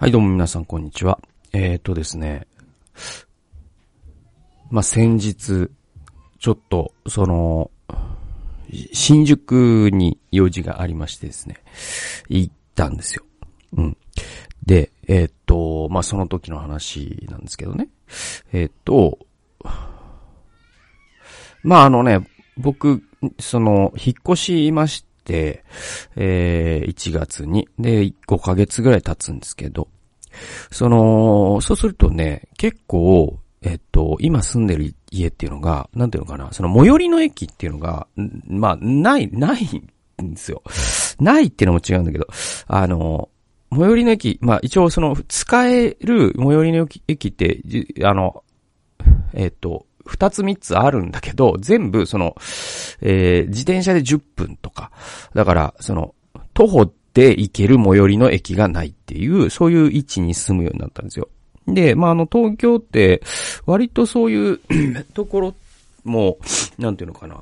はい、どうも皆さん、こんにちは。えーとですね。まあ、先日、ちょっと、その、新宿に用事がありましてですね。行ったんですよ。うん。で、えー、っと、まあ、その時の話なんですけどね。えー、っと、まあ、あのね、僕、その、引っ越しまし、えー、1月に、で、5ヶ月ぐらい経つんですけど、その、そうするとね、結構、えっと、今住んでる家っていうのが、なんていうのかな、その最寄りの駅っていうのが、まあ、ない、ないんですよ。ないっていうのも違うんだけど、あの、最寄りの駅、まあ一応その、使える最寄りの駅って、あの、えっと、二つ三つあるんだけど、全部その、えー、自転車で10分とか。だから、その、徒歩で行ける最寄りの駅がないっていう、そういう位置に住むようになったんですよ。で、まあ、あの、東京って、割とそういう ところも、なんていうのかな、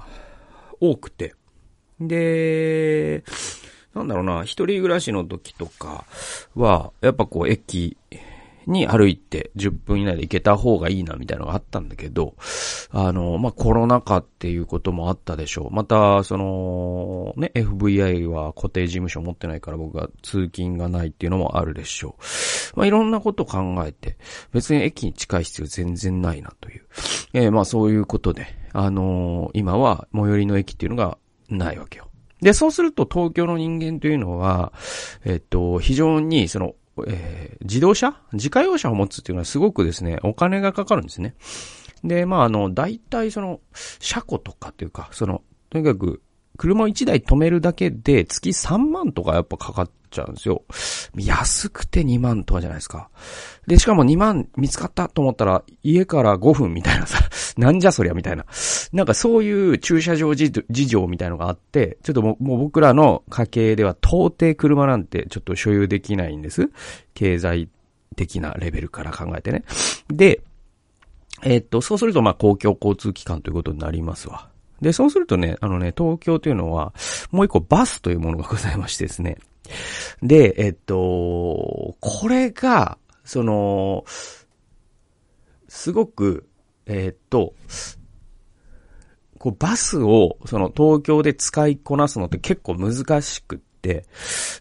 多くて。で、なんだろうな、一人暮らしの時とかは、やっぱこう、駅に歩いて10分以内で行けた方がいいなみたいなのがあったんだけど、あの、まあ、コロナ禍っていうこともあったでしょう。また、その、ね、FVI は固定事務所持ってないから僕が通勤がないっていうのもあるでしょう。まあ、いろんなこと考えて、別に駅に近い必要全然ないなという。えー、まあ、そういうことで、あのー、今は最寄りの駅っていうのがないわけよ。で、そうすると東京の人間というのは、えっと、非常にそのえー、自動車？自家用車を持つっていうのはすごくですね、お金がかかるんですね。で、まあ、あの、大体その、車庫とかっていうか、その、とにかく、車を1台止めるだけで月3万とかやっぱかかっちゃうんですよ。安くて2万とかじゃないですか。で、しかも2万見つかったと思ったら、家から5分みたいなさ、なんじゃそりゃみたいな。なんかそういう駐車場事情みたいのがあって、ちょっともう僕らの家計では到底車なんてちょっと所有できないんです。経済的なレベルから考えてね。で、えー、っと、そうするとまあ公共交通機関ということになりますわ。で、そうするとね、あのね、東京というのは、もう一個バスというものがございましてですね。で、えっと、これが、その、すごく、えっと、こうバスを、その東京で使いこなすのって結構難しくって、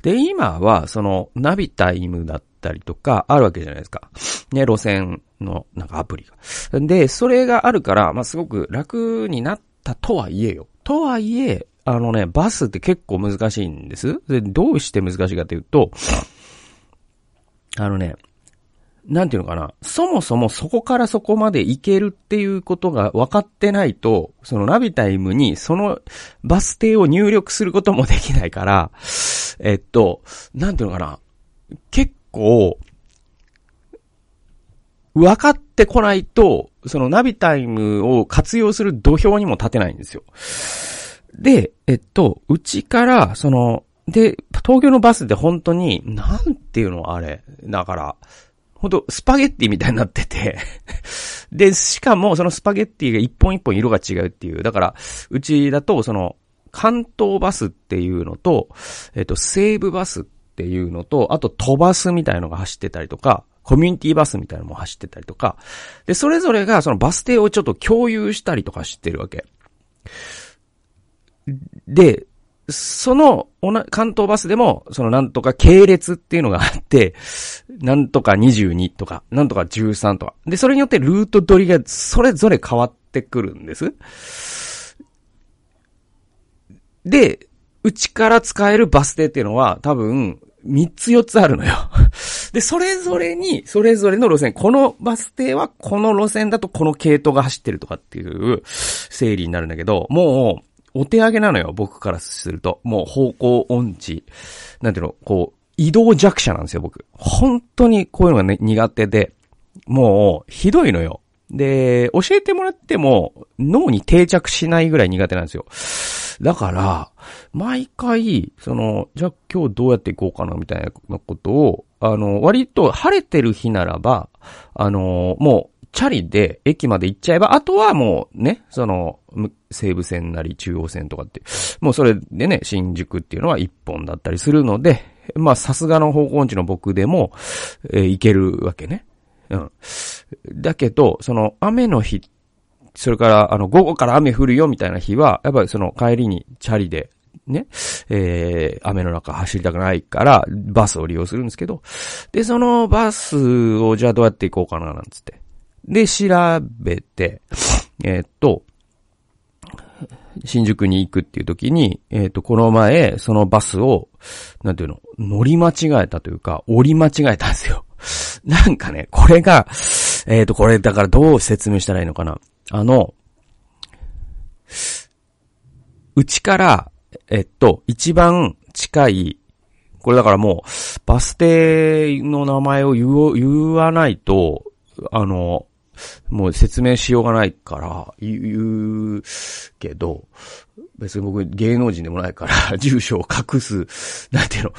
で、今は、その、ナビタイムだったりとか、あるわけじゃないですか。ね、路線の、なんかアプリが。で、それがあるから、まあ、すごく楽になったとはいえよ。とはいえ、あのね、バスって結構難しいんです。で、どうして難しいかというと、あのね、なんていうのかな。そもそもそこからそこまで行けるっていうことが分かってないと、そのナビタイムにそのバス停を入力することもできないから、えっと、なんていうのかな。結構、分かってこないと、そのナビタイムを活用する土俵にも立てないんですよ。で、えっと、うちから、その、で、東京のバスで本当に、なんていうのあれ。だから、本当スパゲッティみたいになってて で、しかもそのスパゲッティが一本一本色が違うっていう。だから、うちだと、その、関東バスっていうのと、えっと、西武バスっていうのと、あと飛ばすみたいのが走ってたりとか、コミュニティバスみたいなのも走ってたりとか、で、それぞれがそのバス停をちょっと共有したりとかしてるわけ。で、その、関東バスでも、そのなんとか系列っていうのがあって、なんとか22とか、なんとか13とか。で、それによってルート取りがそれぞれ変わってくるんです。で、うちから使えるバス停っていうのは多分3つ4つあるのよ。で、それぞれに、それぞれの路線、このバス停はこの路線だとこの系統が走ってるとかっていう整理になるんだけど、もう、お手上げなのよ、僕からすると。もう方向音痴。なんていうの、こう、移動弱者なんですよ、僕。本当にこういうのがね、苦手で。もう、ひどいのよ。で、教えてもらっても、脳に定着しないぐらい苦手なんですよ。だから、毎回、その、じゃあ今日どうやって行こうかな、みたいなことを、あの、割と晴れてる日ならば、あの、もう、チャリで駅まで行っちゃえば、あとはもうね、その、西武線なり中央線とかって、もうそれでね、新宿っていうのは一本だったりするので、まあ、さすがの方向音痴の僕でも、えー、行けるわけね。うん。だけど、その、雨の日、それから、あの、午後から雨降るよみたいな日は、やっぱりその帰りにチャリで、ね、えー、雨の中走りたくないから、バスを利用するんですけど、で、そのバスをじゃあどうやって行こうかな、なんつって。で、調べて、えー、っと、新宿に行くっていう時に、えっ、と、この前、そのバスを、なんていうの、乗り間違えたというか、降り間違えたんですよ。なんかね、これが、えっ、と、これ、だからどう説明したらいいのかな。あの、うちから、えっと、一番近い、これだからもう、バス停の名前を言言わないと、あの、もう説明しようがないから、言うけど、別に僕芸能人でもないから、住所を隠す、なんていう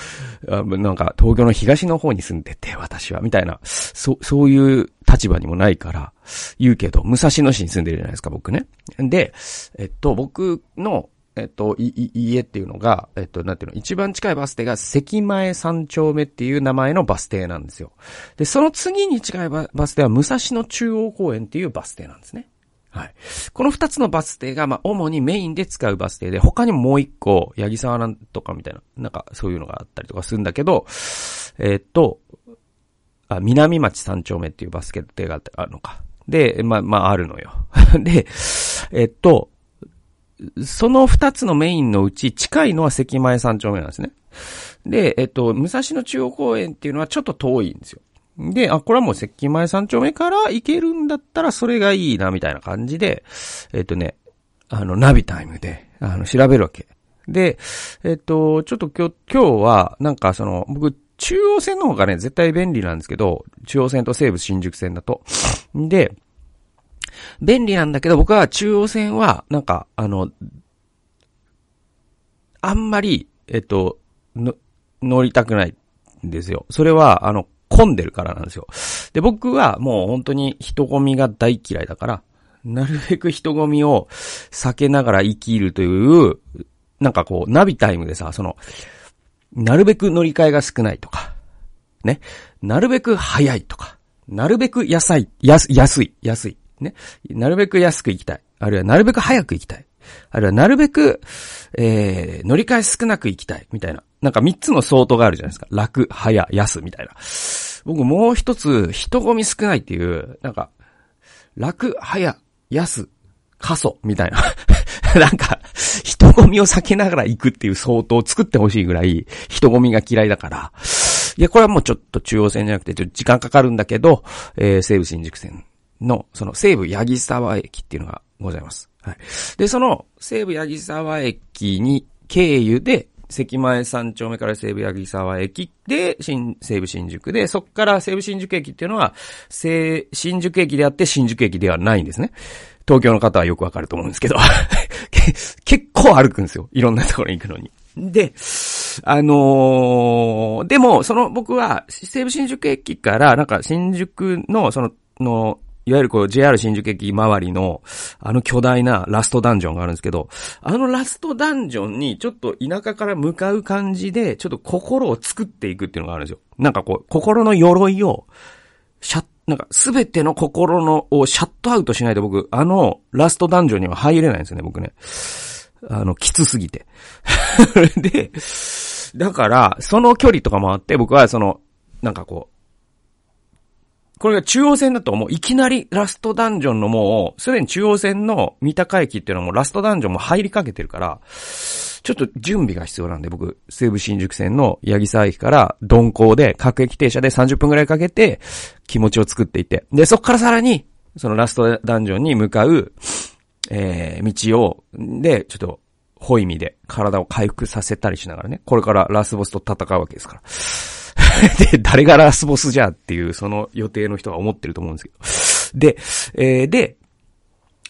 の、なんか東京の東の方に住んでて、私は、みたいな、そ、そういう立場にもないから、言うけど、武蔵野市に住んでるじゃないですか、僕ね。で、えっと、僕の、えっと、い、い家っていうのが、えっと、なんていうの、一番近いバス停が関前三丁目っていう名前のバス停なんですよ。で、その次に近いバス停は武蔵野中央公園っていうバス停なんですね。はい。この二つのバス停が、まあ、主にメインで使うバス停で、他にももう一個、八木沢なんとかみたいな、なんか、そういうのがあったりとかするんだけど、え、っと、あ、南町三丁目っていうバスケ停があるのか。で、ま、まあ、あるのよ。で、えっと、その二つのメインのうち近いのは関前三丁目なんですね。で、えっと、武蔵野中央公園っていうのはちょっと遠いんですよ。で、あ、これはもう関前三丁目から行けるんだったらそれがいいな、みたいな感じで、えっとね、あの、ナビタイムで、あの、調べるわけ。で、えっと、ちょっと今日、今日は、なんかその、僕、中央線の方がね、絶対便利なんですけど、中央線と西武新宿線だと。で、便利なんだけど、僕は中央線は、なんか、あの、あんまり、えっと、乗りたくないんですよ。それは、あの、混んでるからなんですよ。で、僕はもう本当に人混みが大嫌いだから、なるべく人混みを避けながら生きるという、なんかこう、ナビタイムでさ、その、なるべく乗り換えが少ないとか、ね。なるべく早いとか、なるべく安い、安、安い、安い。ね。なるべく安く行きたい。あるいはなるべく早く行きたい。あるいはなるべく、えー、乗り換え少なく行きたい。みたいな。なんか三つの相当があるじゃないですか。楽、早、安、みたいな。僕もう一つ、人混み少ないっていう、なんか、楽、早、安、過疎、みたいな。なんか、人混みを避けながら行くっていう相当を作ってほしいぐらい、人混みが嫌いだから。いや、これはもうちょっと中央線じゃなくて、ちょっと時間かかるんだけど、えー、西武新宿線の、その西武八木沢駅っていうのがございます。はい。で、その西武八木沢駅に経由で、関前三丁目から西武八木沢駅で、新、西武新宿で、そっから西武新宿駅っていうのは、西新宿駅であって新宿駅ではないんですね。東京の方はよくわかると思うんですけど 結構歩くんですよ。いろんなところに行くのに。で、あのー、でも、その僕は、西武新宿駅から、なんか新宿の、その、の、いわゆるこう JR 新宿駅周りの、あの巨大なラストダンジョンがあるんですけど、あのラストダンジョンにちょっと田舎から向かう感じで、ちょっと心を作っていくっていうのがあるんですよ。なんかこう、心の鎧を、シャッ、なんかすべての心のをシャットアウトしないと僕、あのラストダンジョンには入れないんですよね、僕ね。あの、きつすぎて。で、だから、その距離とかもあって、僕はその、なんかこう、これが中央線だともういきなりラストダンジョンのもう、すでに中央線の三鷹駅っていうのはもうラストダンジョンも入りかけてるから、ちょっと準備が必要なんで、僕、西武新宿線の八木沢駅から鈍行で各駅停車で30分くらいかけて気持ちを作っていて、で、そっからさらに、そのラストダンジョンに向かう、えー、道を、で、ちょっと、ホイミで体を回復させたりしながらね、これからラスボスと戦うわけですから。で、誰がラスボスじゃっていう、その予定の人は思ってると思うんですけど。で、えー、で、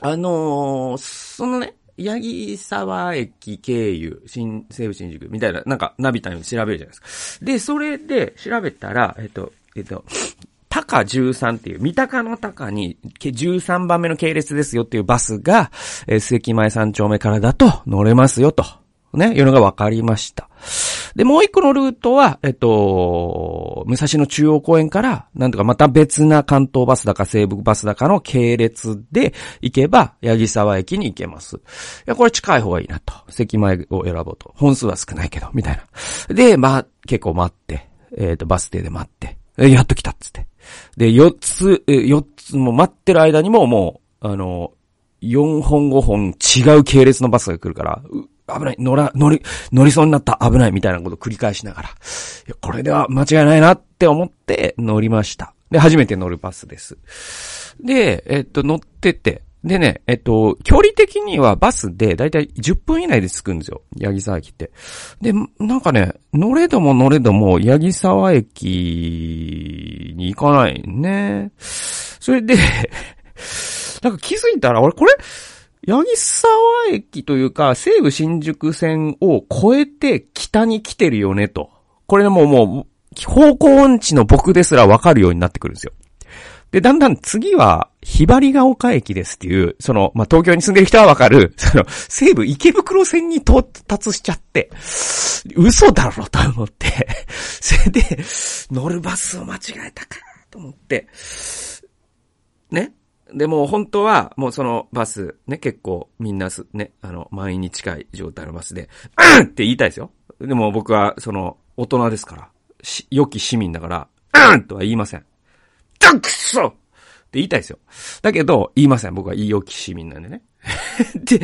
あのー、そのね、八木沢駅経由、新、西武新宿みたいな、なんか、ナビタイム調べるじゃないですか。で、それで調べたら、えっと、えっと、高13っていう、三鷹の高に、13番目の系列ですよっていうバスが、えー、関前三丁目からだと乗れますよと。ね、いうのが分かりました。で、もう一個のルートは、えっと、武蔵野中央公園から、なんとかまた別な関東バスだか西武バスだかの系列で行けば、八木沢駅に行けます。いや、これ近い方がいいなと。席前を選ぼうと。本数は少ないけど、みたいな。で、まあ、結構待って、えっ、と、バス停で待って、やっと来たっつって。で、四つ、四つも待ってる間にももう、あの、4本5本違う系列のバスが来るから、危ない、乗ら、乗り、乗りそうになった、危ない、みたいなことを繰り返しながら、いや、これでは間違いないなって思って乗りました。で、初めて乗るバスです。で、えっと、乗ってて、でね、えっと、距離的にはバスでだいたい10分以内で着くんですよ。八木沢駅って。で、なんかね、乗れども乗れども、八木沢駅に行かないね。それで なんか気づいたら、俺これ、八木沢駅というか、西武新宿線を越えて北に来てるよねと。これでもうもう、方向音痴の僕ですらわかるようになってくるんですよ。で、だんだん次は、ひばりが丘駅ですっていう、その、まあ、東京に住んでる人はわかる、その、西武池袋線に到達しちゃって、嘘だろと思って それで、乗るバスを間違えたかと思って、ね。で、も本当は、もうそのバス、ね、結構みんなす、ね、あの、満員に近い状態のバスで、うんって言いたいですよ。でも僕は、その、大人ですから、し、良き市民だから、うんとは言いません。たくそって言いたいですよ。だけど、言いません。僕は良き市民なんでね。で、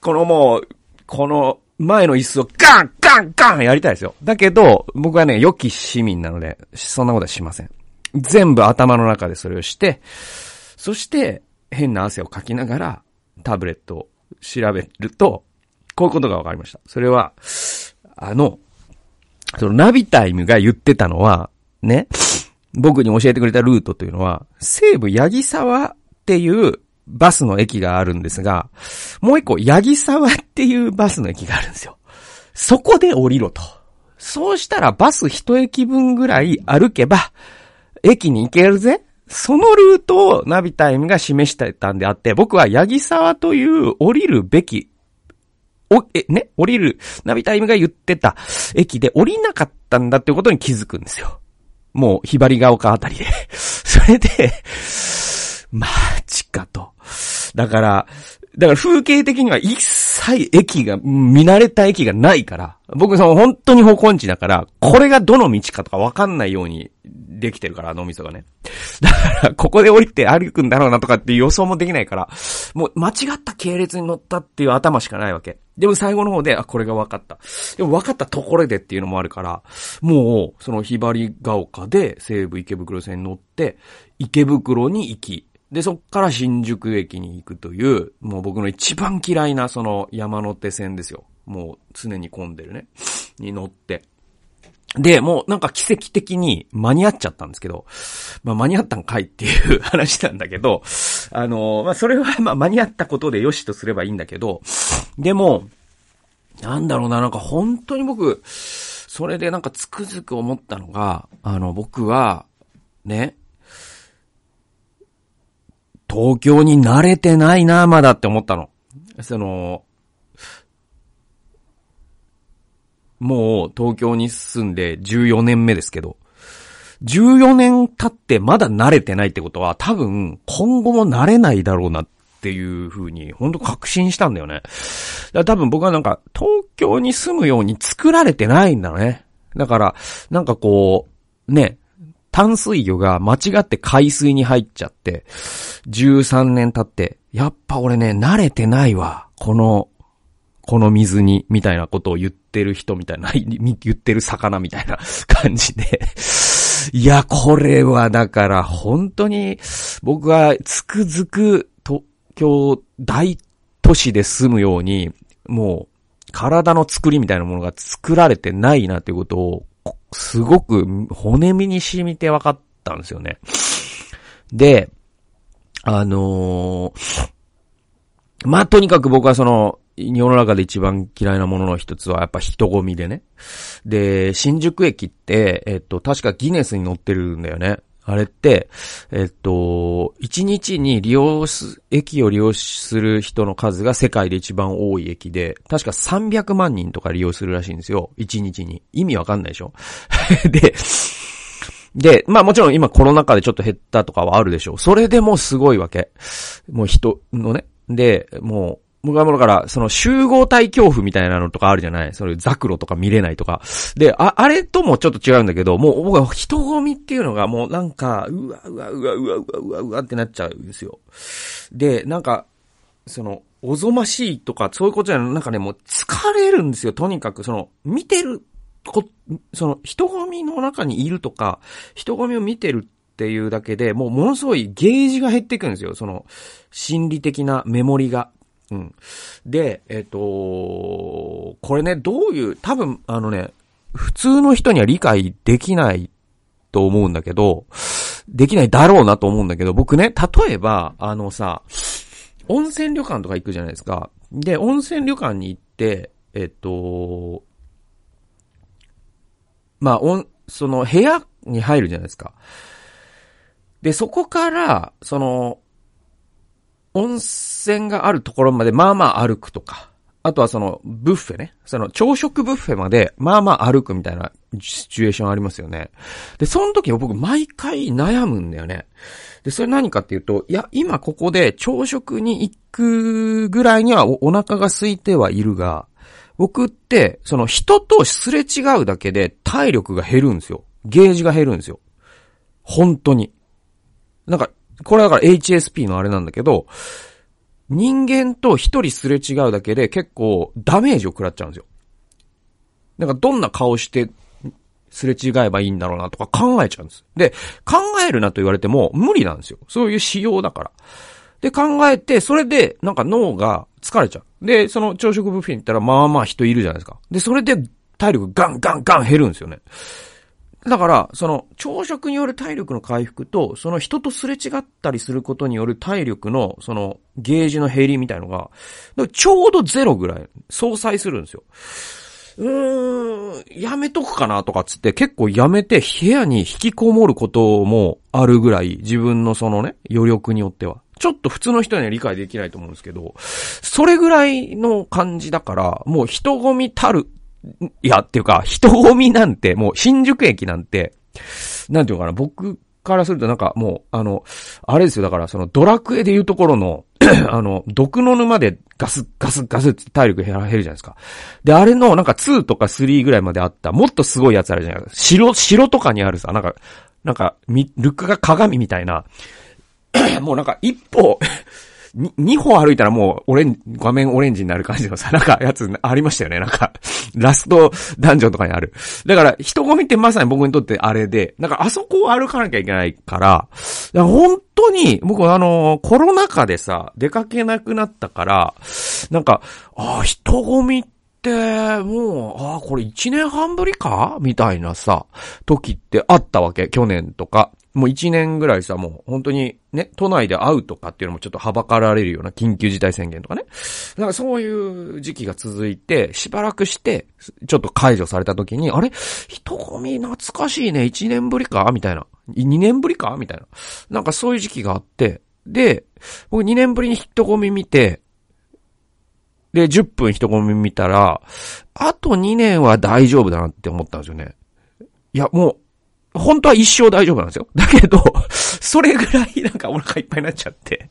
このもう、この前の椅子をガンガンガンやりたいですよ。だけど、僕はね、良き市民なので、そんなことはしません。全部頭の中でそれをして、そして、変な汗をかきながら、タブレットを調べると、こういうことが分かりました。それは、あの、そのナビタイムが言ってたのは、ね、僕に教えてくれたルートというのは、西武八木沢っていうバスの駅があるんですが、もう一個、八木沢っていうバスの駅があるんですよ。そこで降りろと。そうしたらバス一駅分ぐらい歩けば、駅に行けるぜそのルートをナビタイムが示してたんであって、僕は八木沢という降りるべき、お、え、ね、降りる、ナビタイムが言ってた駅で降りなかったんだってことに気づくんですよ。もう、ひばりが丘あたりで。それで、マジかと。だから、だから風景的には一切駅が、見慣れた駅がないから、僕その本当に方向音痴だから、これがどの道かとかわかんないようにできてるから、脳みそがね。だから、ここで降りて歩くんだろうなとかっていう予想もできないから、もう間違った系列に乗ったっていう頭しかないわけ。でも最後の方で、あ、これが分かった。でも分かったところでっていうのもあるから、もう、そのひばりが丘で西武池袋線に乗って、池袋に行き、で、そっから新宿駅に行くという、もう僕の一番嫌いなその山手線ですよ。もう常に混んでるね。に乗って。で、もうなんか奇跡的に間に合っちゃったんですけど、まあ間に合ったんかいっていう 話なんだけど、あの、まあそれはまあ間に合ったことでよしとすればいいんだけど、でも、なんだろうな、なんか本当に僕、それでなんかつくづく思ったのが、あの僕は、ね、東京に慣れてないな、まだって思ったの。その、もう東京に住んで14年目ですけど、14年経ってまだ慣れてないってことは多分今後も慣れないだろうなっていう風に本当確信したんだよね。だから多分僕はなんか東京に住むように作られてないんだね。だからなんかこう、ね、淡水魚が間違って海水に入っちゃって、13年経って、やっぱ俺ね、慣れてないわ。このこの水に、みたいなことを言ってる人みたいな、言ってる魚みたいな感じで いや、これはだから本当に僕はつくづく東京大都市で住むように、もう体の作りみたいなものが作られてないなっていうことを、すごく骨身に染みて分かったんですよね。で、あのー、まあ、とにかく僕はその、世の中で一番嫌いなものの一つはやっぱ人混みでね。で、新宿駅って、えっと、確かギネスに乗ってるんだよね。あれって、えっと、1日に利用す、駅を利用する人の数が世界で一番多い駅で、確か300万人とか利用するらしいんですよ。1日に。意味わかんないでしょ？で、で、まあもちろん今コロナ禍でちょっと減ったとかはあるでしょう。それでもすごいわけ。もう人のね。で、もう、僕はもうだから、その集合体恐怖みたいなのとかあるじゃない？そういうザクロとか見れないとか。で、あ、あれともちょっと違うんだけど、もう僕は人混みっていうのがもうなんか、うわ、うわ、うわ、うわ、うわ、うわ、うわってなっちゃうんですよ。で、なんか、その、おぞましいとか、そういうことじゃない、なんかね、もう疲れるんですよ、とにかく。その、見てる、こ、その、人混みの中にいるとか、人混みを見てるっていうだけで、もうものすごいゲージが減っていくんですよ、その、心理的なメモリが。うん。で、えっ、とこれね、どういう、多分、あのね、普通の人には理解できないと思うんだけど、できないだろうなと思うんだけど、僕ね、例えば、あのさ、温泉旅館とか行くじゃないですか。で、温泉旅館に行って、えっと、まあ、おん、その部屋に入るじゃないですか。で、そこから、その、温泉があるところまでまあまあ歩くとか。あとはその、ブッフェね。その、朝食ブッフェまで、まあまあ歩くみたいなシチュエーションありますよね。で、その時は僕毎回悩むんだよね。で、それ何かっていうと、いや、今ここで朝食に行くぐらいにはおお腹が空いてはいるが、僕って、その人とすれ違うだけで体力が減るんですよ。ゲージが減るんですよ。本当に。なんか、これだから HSP のあれなんだけど、人間と一人すれ違うだけで結構ダメージを食らっちゃうんですよ。なんかどんな顔してすれ違えばいいんだろうなとか考えちゃうんです。で、考えるなと言われても無理なんですよ。そういう仕様だから。で、考えて、それでなんか脳が疲れちゃう。で、その朝食ブッフェに行ったらまあまあ人いるじゃないですか。で、それで体力ガンガンガン減るんですよね。だから、その、朝食による体力の回復と、その人とすれ違ったりすることによる体力の、その、ゲージの減りみたいのが、ちょうどゼロぐらい、相殺するんですよ。うーん、やめとくかなとかつって結構やめて部屋に引きこもることもあるぐらい自分のそのね、余力によっては。ちょっと普通の人には理解できないと思うんですけど、それぐらいの感じだから、もう人混みたる、いや、っていうか、人混みなんて、もう新宿駅なんて、なんていうかな、僕からするとなんかもう、あの、あれですよ、だからそのドラクエでいうところの、あの、毒の沼でガス、ガス、ガスって体力減ら減るじゃないですか。で、あれのなんか2とか3ぐらいまであった、もっとすごいやつあるじゃないですか。城、城とかにあるさ、なんか、なんか、み、ルックが鏡みたいな、もうなんか一歩、に、二歩歩いたらもう、オレン、画面オレンジになる感じのさ、なんかやつありましたよね。なんか、ラストダンジョンとかにある。だから、人混みってまさに僕にとってあれで、なんかあそこを歩かなきゃいけないから、から本当に、僕あの、コロナ禍でさ、出かけなくなったから、なんか、ああ、人混みって、もう、ああ、これ一年半ぶりか？みたいなさ、時ってあったわけ。去年とか。もう一年ぐらいさ、もう本当にね、都内で会うとかっていうのもちょっとはばかられるような緊急事態宣言とかね。だからそういう時期が続いて、しばらくして、ちょっと解除された時に、あれ？人混み懐かしいね、一年ぶりか？みたいな。二年ぶりか？みたいな。なんかそういう時期があって、で、僕2年ぶりに人混み見て、で、10分人混み見たら、あと2年は大丈夫だなって思ったんですよね。いや、もう、本当は一生大丈夫なんですよ。だけど、それぐらいなんかお腹いっぱいになっちゃって。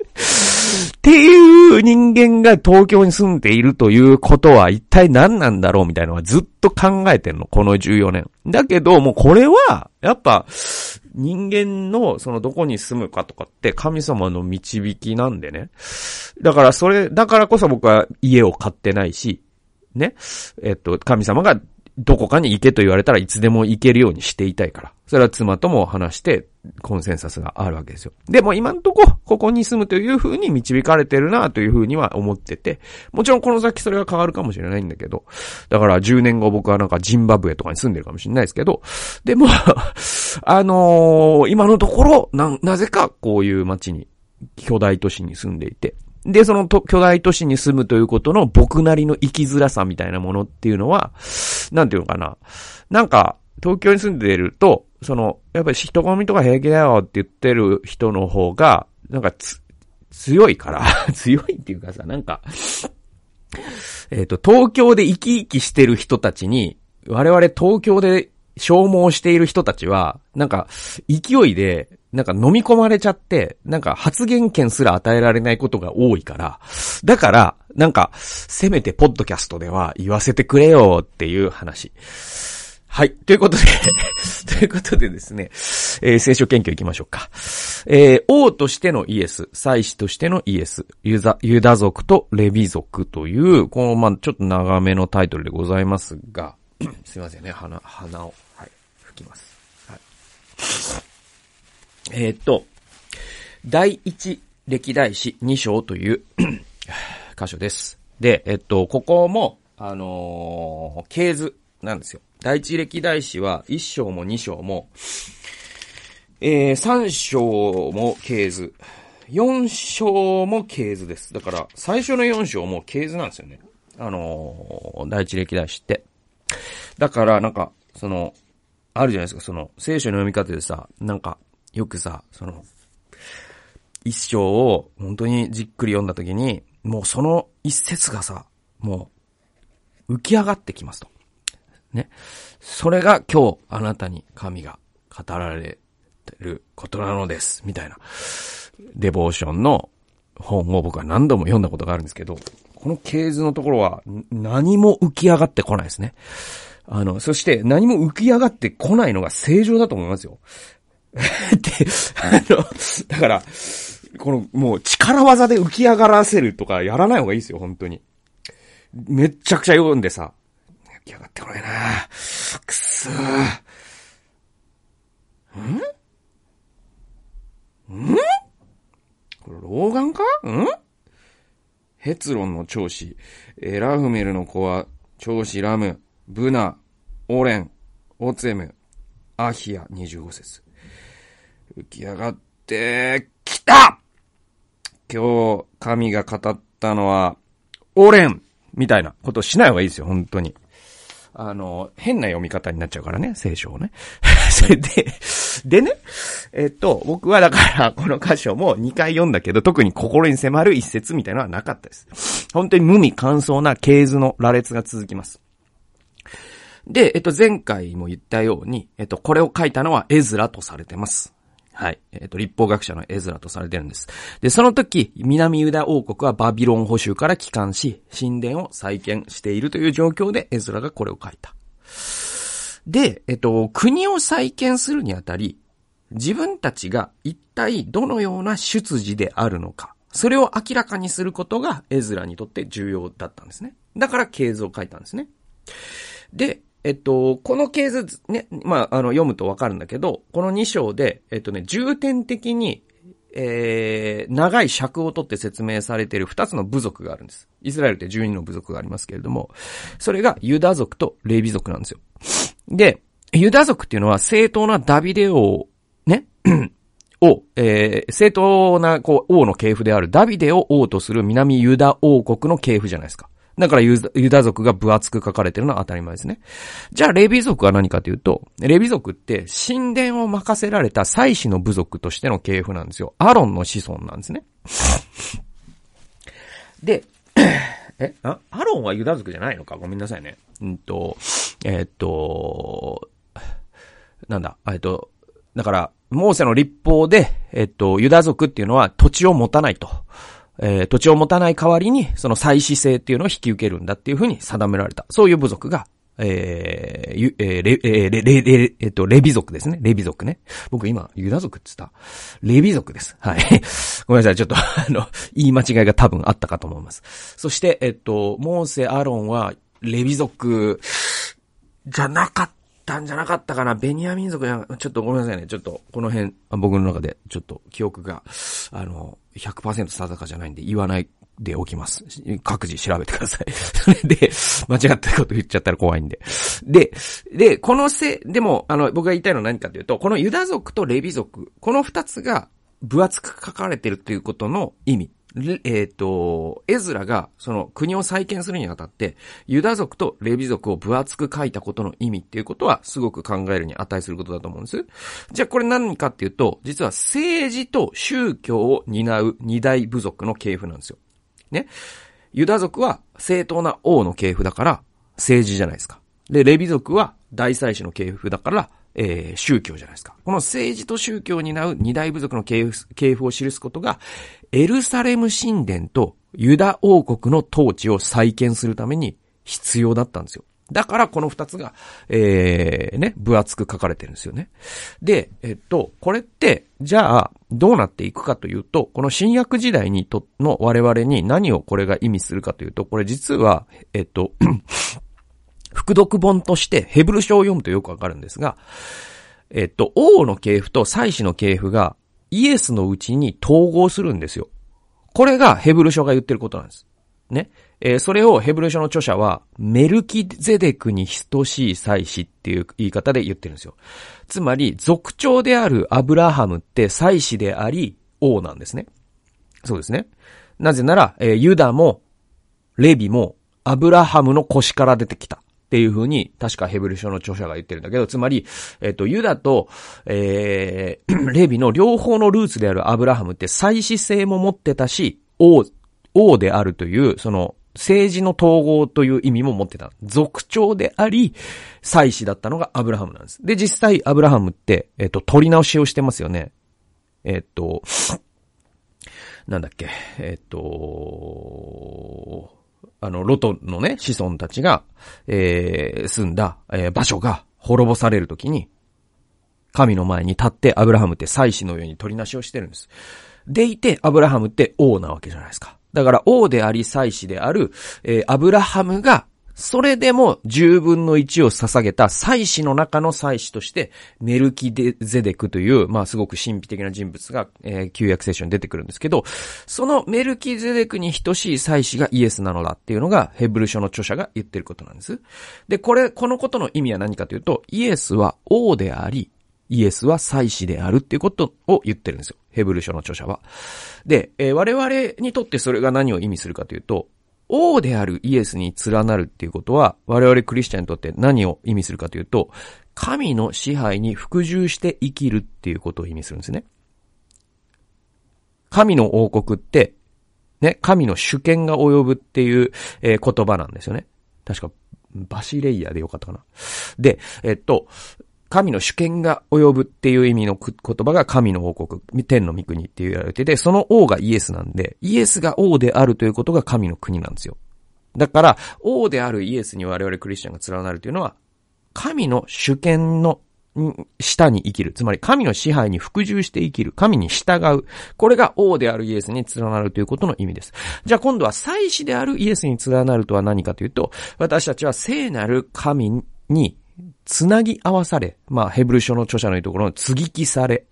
っていう人間が東京に住んでいるということは一体何なんだろうみたいなのはずっと考えてんの。この14年。だけど、もうこれは、やっぱ、人間のそのどこに住むかとかって神様の導きなんでね。だからそれ、だからこそ僕は家を買ってないし、ね。えっと、神様がどこかに行けと言われたらいつでも行けるようにしていたいから。それは妻とも話して、コンセンサスがあるわけですよ。でも今んとこ、ここに住むという風に導かれてるなという風には思ってて、もちろんこの先それは変わるかもしれないんだけど、だから10年後僕はなんかジンバブエとかに住んでるかもしれないですけど、でも、あのー今のところ、な、なぜかこういう街に、巨大都市に住んでいて、で、その巨大都市に住むということの僕なりの生きづらさみたいなものっていうのは、なんていうのかな。なんか、東京に住んでると、その、やっぱり人混みとか平気だよって言ってる人の方が、なんかつ、強いから 強いっていうかさ、なんかえっ、と、東京で生き生きしてる人たちに、我々東京で消耗している人たちは、なんか、勢いで、なんか飲み込まれちゃって、なんか発言権すら与えられないことが多いから、だから、なんか、せめてポッドキャストでは言わせてくれよっていう話。はい。ということで ということでですね、えー、聖書研究行きましょうか。えー、王としてのイエス、祭司としてのイエス、ユダ、ユダ族とレビ族という、この、まあ、ちょっと長めのタイトルでございますが、すいませんね、鼻、鼻を、はい、吹きます。はい。えー、っと、第一歴代史2章という 箇所です。で、えっと、ここも、あのー、系図なんですよ。第一歴代史は1章も2章も、えー、3章も系図。4章も系図です。だから、最初の4章も系図なんですよね。あのー、第一歴代史って。だから、なんか、その、あるじゃないですか、その、聖書の読み方でさ、なんか、よくさ、その、一章を本当にじっくり読んだときに、もうその一節がさ、もう、浮き上がってきますと。ね。それが今日あなたに神が語られてることなのです。みたいな。デボーションの本を僕は何度も読んだことがあるんですけど、この系図のところは何も浮き上がってこないですね。あの、そして何も浮き上がってこないのが正常だと思いますよ。で、あの、だから、この、もう力技で浮き上がらせるとかやらない方がいいですよ、本当に。めっちゃくちゃ読んでさ、浮き上がってこないなくそー。ん？ん？これ老眼かん？ヘツロンの長子、エラフメルの子は、長子ラム、ブナ、オレン、オツエム、アヒア25節。浮き上がってきた今日、神が語ったのは、オレンみたいなことしない方がいいですよ、本当に。あの、変な読み方になっちゃうからね、聖書をね。それで、でね、えっと、僕はだから、この箇所も2回読んだけど、特に心に迫る一節みたいなのはなかったです。本当に無味乾燥な系図の羅列が続きます。で、えっと、前回も言ったように、えっと、これを書いたのはエズラとされてます。はい。えっ、ー、と、立法学者のエズラとされてるんです。で、その時、南ユダ王国はバビロン保守から帰還し、神殿を再建しているという状況で、エズラがこれを書いた。で、えっ、ー、と、国を再建するにあたり、自分たちが一体どのような出自であるのか、それを明らかにすることがエズラにとって重要だったんですね。だから経図を書いたんですね。で、えっと、この系図ね、まあ、あの、読むとわかるんだけど、この2章で、えっとね、重点的に、えー、長い尺をとって説明されている2つの部族があるんです。イスラエルって12の部族がありますけれども、それがユダ族とレビ族なんですよ。で、ユダ族っていうのは正当なダビデ王、ね、を、えー、正当な、こう、王の系譜であるダビデを王とする南ユダ王国の系譜じゃないですか。だからユダ族が分厚く書かれてるのは当たり前ですね。じゃあ、レビ族は何かというと、レビ族って神殿を任せられた祭司の部族としての系譜なんですよ。アロンの子孫なんですね。で、えあアロンはユダ族じゃないのか？ごめんなさいね。うんと、えー、っと、なんだ、えっと、だから、モーセの立法で、えっと、ユダ族っていうのは土地を持たないと。えー、土地を持たない代わりに、その祭祀制っていうのを引き受けるんだっていうふうに定められた。そういう部族が、えー、えー、レ、えー、レ、レ、レ、えっと、レビ族ですね。レビ族ね。僕今、ユダ族って言った。レビ族です。はい。ごめんなさい。ちょっと、あの、言い間違いが多分あったかと思います。そして、えっと、モーセ・アロンは、レビ族、じゃなかったたんじゃなかったかな。ベニヤ民族じゃ、ちょっとごめんなさいね。ちょっと、この辺、僕の中で、ちょっと記憶が、あの、100%定かじゃないんで言わないでおきます。各自調べてください。そ れで、間違ったこと言っちゃったら怖いんで。で、で、このせ、でも、あの、僕が言いたいのは何かというと、このユダ族とレビ族、この二つが分厚く書かれてるっていうことの意味。えっ、ー、と、エズラがその国を再建するにあたって、ユダ族とレビ族を分厚く書いたことの意味っていうことはすごく考えるに値することだと思うんです。じゃあこれ何かっていうと、実は政治と宗教を担う二大部族の系譜なんですよ。ね。ユダ族は正当な王の系譜だから政治じゃないですか。で、レビ族は大祭司の系譜だからえー、宗教じゃないですか。この政治と宗教を担う二大部族の系譜を記すことが、エルサレム神殿とユダ王国の統治を再建するために必要だったんですよ。だからこの二つが、えー、ね、分厚く書かれてるんですよね。で、えっと、これって、じゃあ、どうなっていくかというと、この新約時代にと、の我々に何をこれが意味するかというと、これ実は、えっと、副読本としてヘブル書を読むとよくわかるんですが、えっと、王の系譜と祭司の系譜がイエスのうちに統合するんですよ。これがヘブル書が言ってることなんです。ね。えー、それをヘブル書の著者は、メルキゼデクに等しい祭司っていう言い方で言ってるんですよ。つまり、族長であるアブラハムって祭司であり、王なんですね。そうですね。なぜなら、えー、ユダも、レビも、アブラハムの腰から出てきた。っていう風に、確かヘブル書の著者が言ってるんだけど、つまり、えっ、と、ユダと、えー、レビの両方のルーツであるアブラハムって祭祀性も持ってたし、王、王であるという、その、政治の統合という意味も持ってた。族長であり、祭司だったのがアブラハムなんです。で、実際アブラハムって、えっ、と、取り直しをしてますよね。えっ、と、なんだっけ、えっ、と、あの、ロトのね、子孫たちが、えー、住んだ、えー、場所が滅ぼされるときに、神の前に立ってアブラハムって祭司のように取りなしをしてるんです。でいて、アブラハムって王なわけじゃないですか。だから王であり祭司である、えー、アブラハムがそれでも10分の1を捧げた祭司の中の祭司として、メルキデゼデクという、まあすごく神秘的な人物が、えー、旧約聖書に出てくるんですけど、そのメルキゼデクに等しい祭司がイエスなのだっていうのが、ヘブル書の著者が言ってることなんです。で、これ、このことの意味は何かというと、イエスは王であり、イエスは祭司であるっていうことを言ってるんですよ。ヘブル書の著者は。で、えー、我々にとってそれが何を意味するかというと、王であるイエスに連なるっていうことは、我々クリスチャンにとって何を意味するかというと、神の支配に服従して生きるっていうことを意味するんですね。神の王国って、ね、神の主権が及ぶっていう、えー、言葉なんですよね。確か、バシレイヤーでよかったかな。で、えっと、神の主権が及ぶっていう意味の言葉が神の王国、天の御国って言われてて、その王がイエスなんで、イエスが王であるということが神の国なんですよ。だから、王であるイエスに我々クリスチャンが連なるというのは、神の主権の下に生きる。つまり神の支配に服従して生きる。神に従う。これが王であるイエスに連なるということの意味です。じゃあ今度は祭司であるイエスに連なるとは何かというと、私たちは聖なる神につなぎ合わされ、まあ、ヘブル書の著者の言うところの継ぎ木され、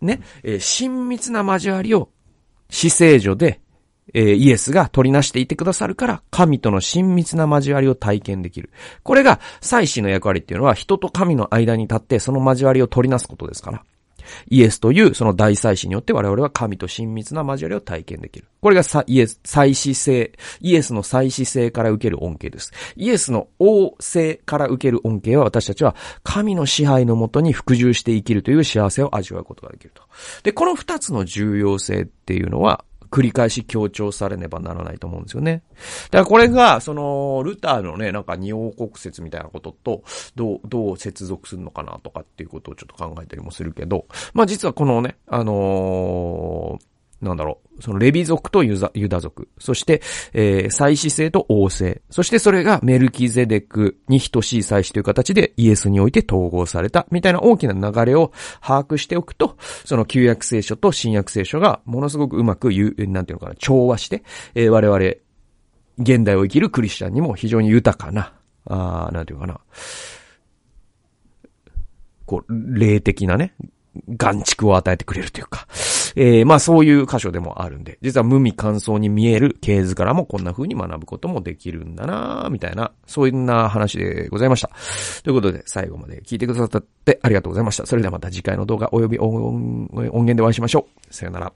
ね、えー、親密な交わりを、死聖女で、えー、イエスが取りなしていてくださるから、神との親密な交わりを体験できる。これが、祭司の役割っていうのは、人と神の間に立って、その交わりを取りなすことですから。イエスというその大祭司によって我々は神と親密な交わりを体験できる。これがイエス、祭祀性、イエスの祭祀性から受ける恩恵です。イエスの王性から受ける恩恵は私たちは神の支配のもとに服従して生きるという幸せを味わうことができると。で、この二つの重要性っていうのは、繰り返し強調されねばならないと思うんですよね。だからこれが、その、ルターのね、なんか二王国説みたいなことと、どう、どう接続するのかなとかっていうことをちょっと考えたりもするけど、まあ実はこのね、あのーなんだろう、そのレビ族とユユダ族、そして、えー、祭司制と王制、そしてそれがメルキゼデクに等しい祭司という形でイエスにおいて統合された、みたいな大きな流れを把握しておくと、その旧約聖書と新約聖書がものすごくうまく言う、なんていうのかな、調和して、えー、我々、現代を生きるクリスチャンにも非常に豊かな、あなんていうかな、こう、霊的なね、眼畜を与えてくれるというか、えー、まあそういう箇所でもあるんで、実は無味乾燥に見える系図からもこんな風に学ぶこともできるんだなみたいな、そういうな話でございました。ということで、最後まで聞いてくださってありがとうございました。それではまた次回の動画及び音源でお会いしましょう。さよなら。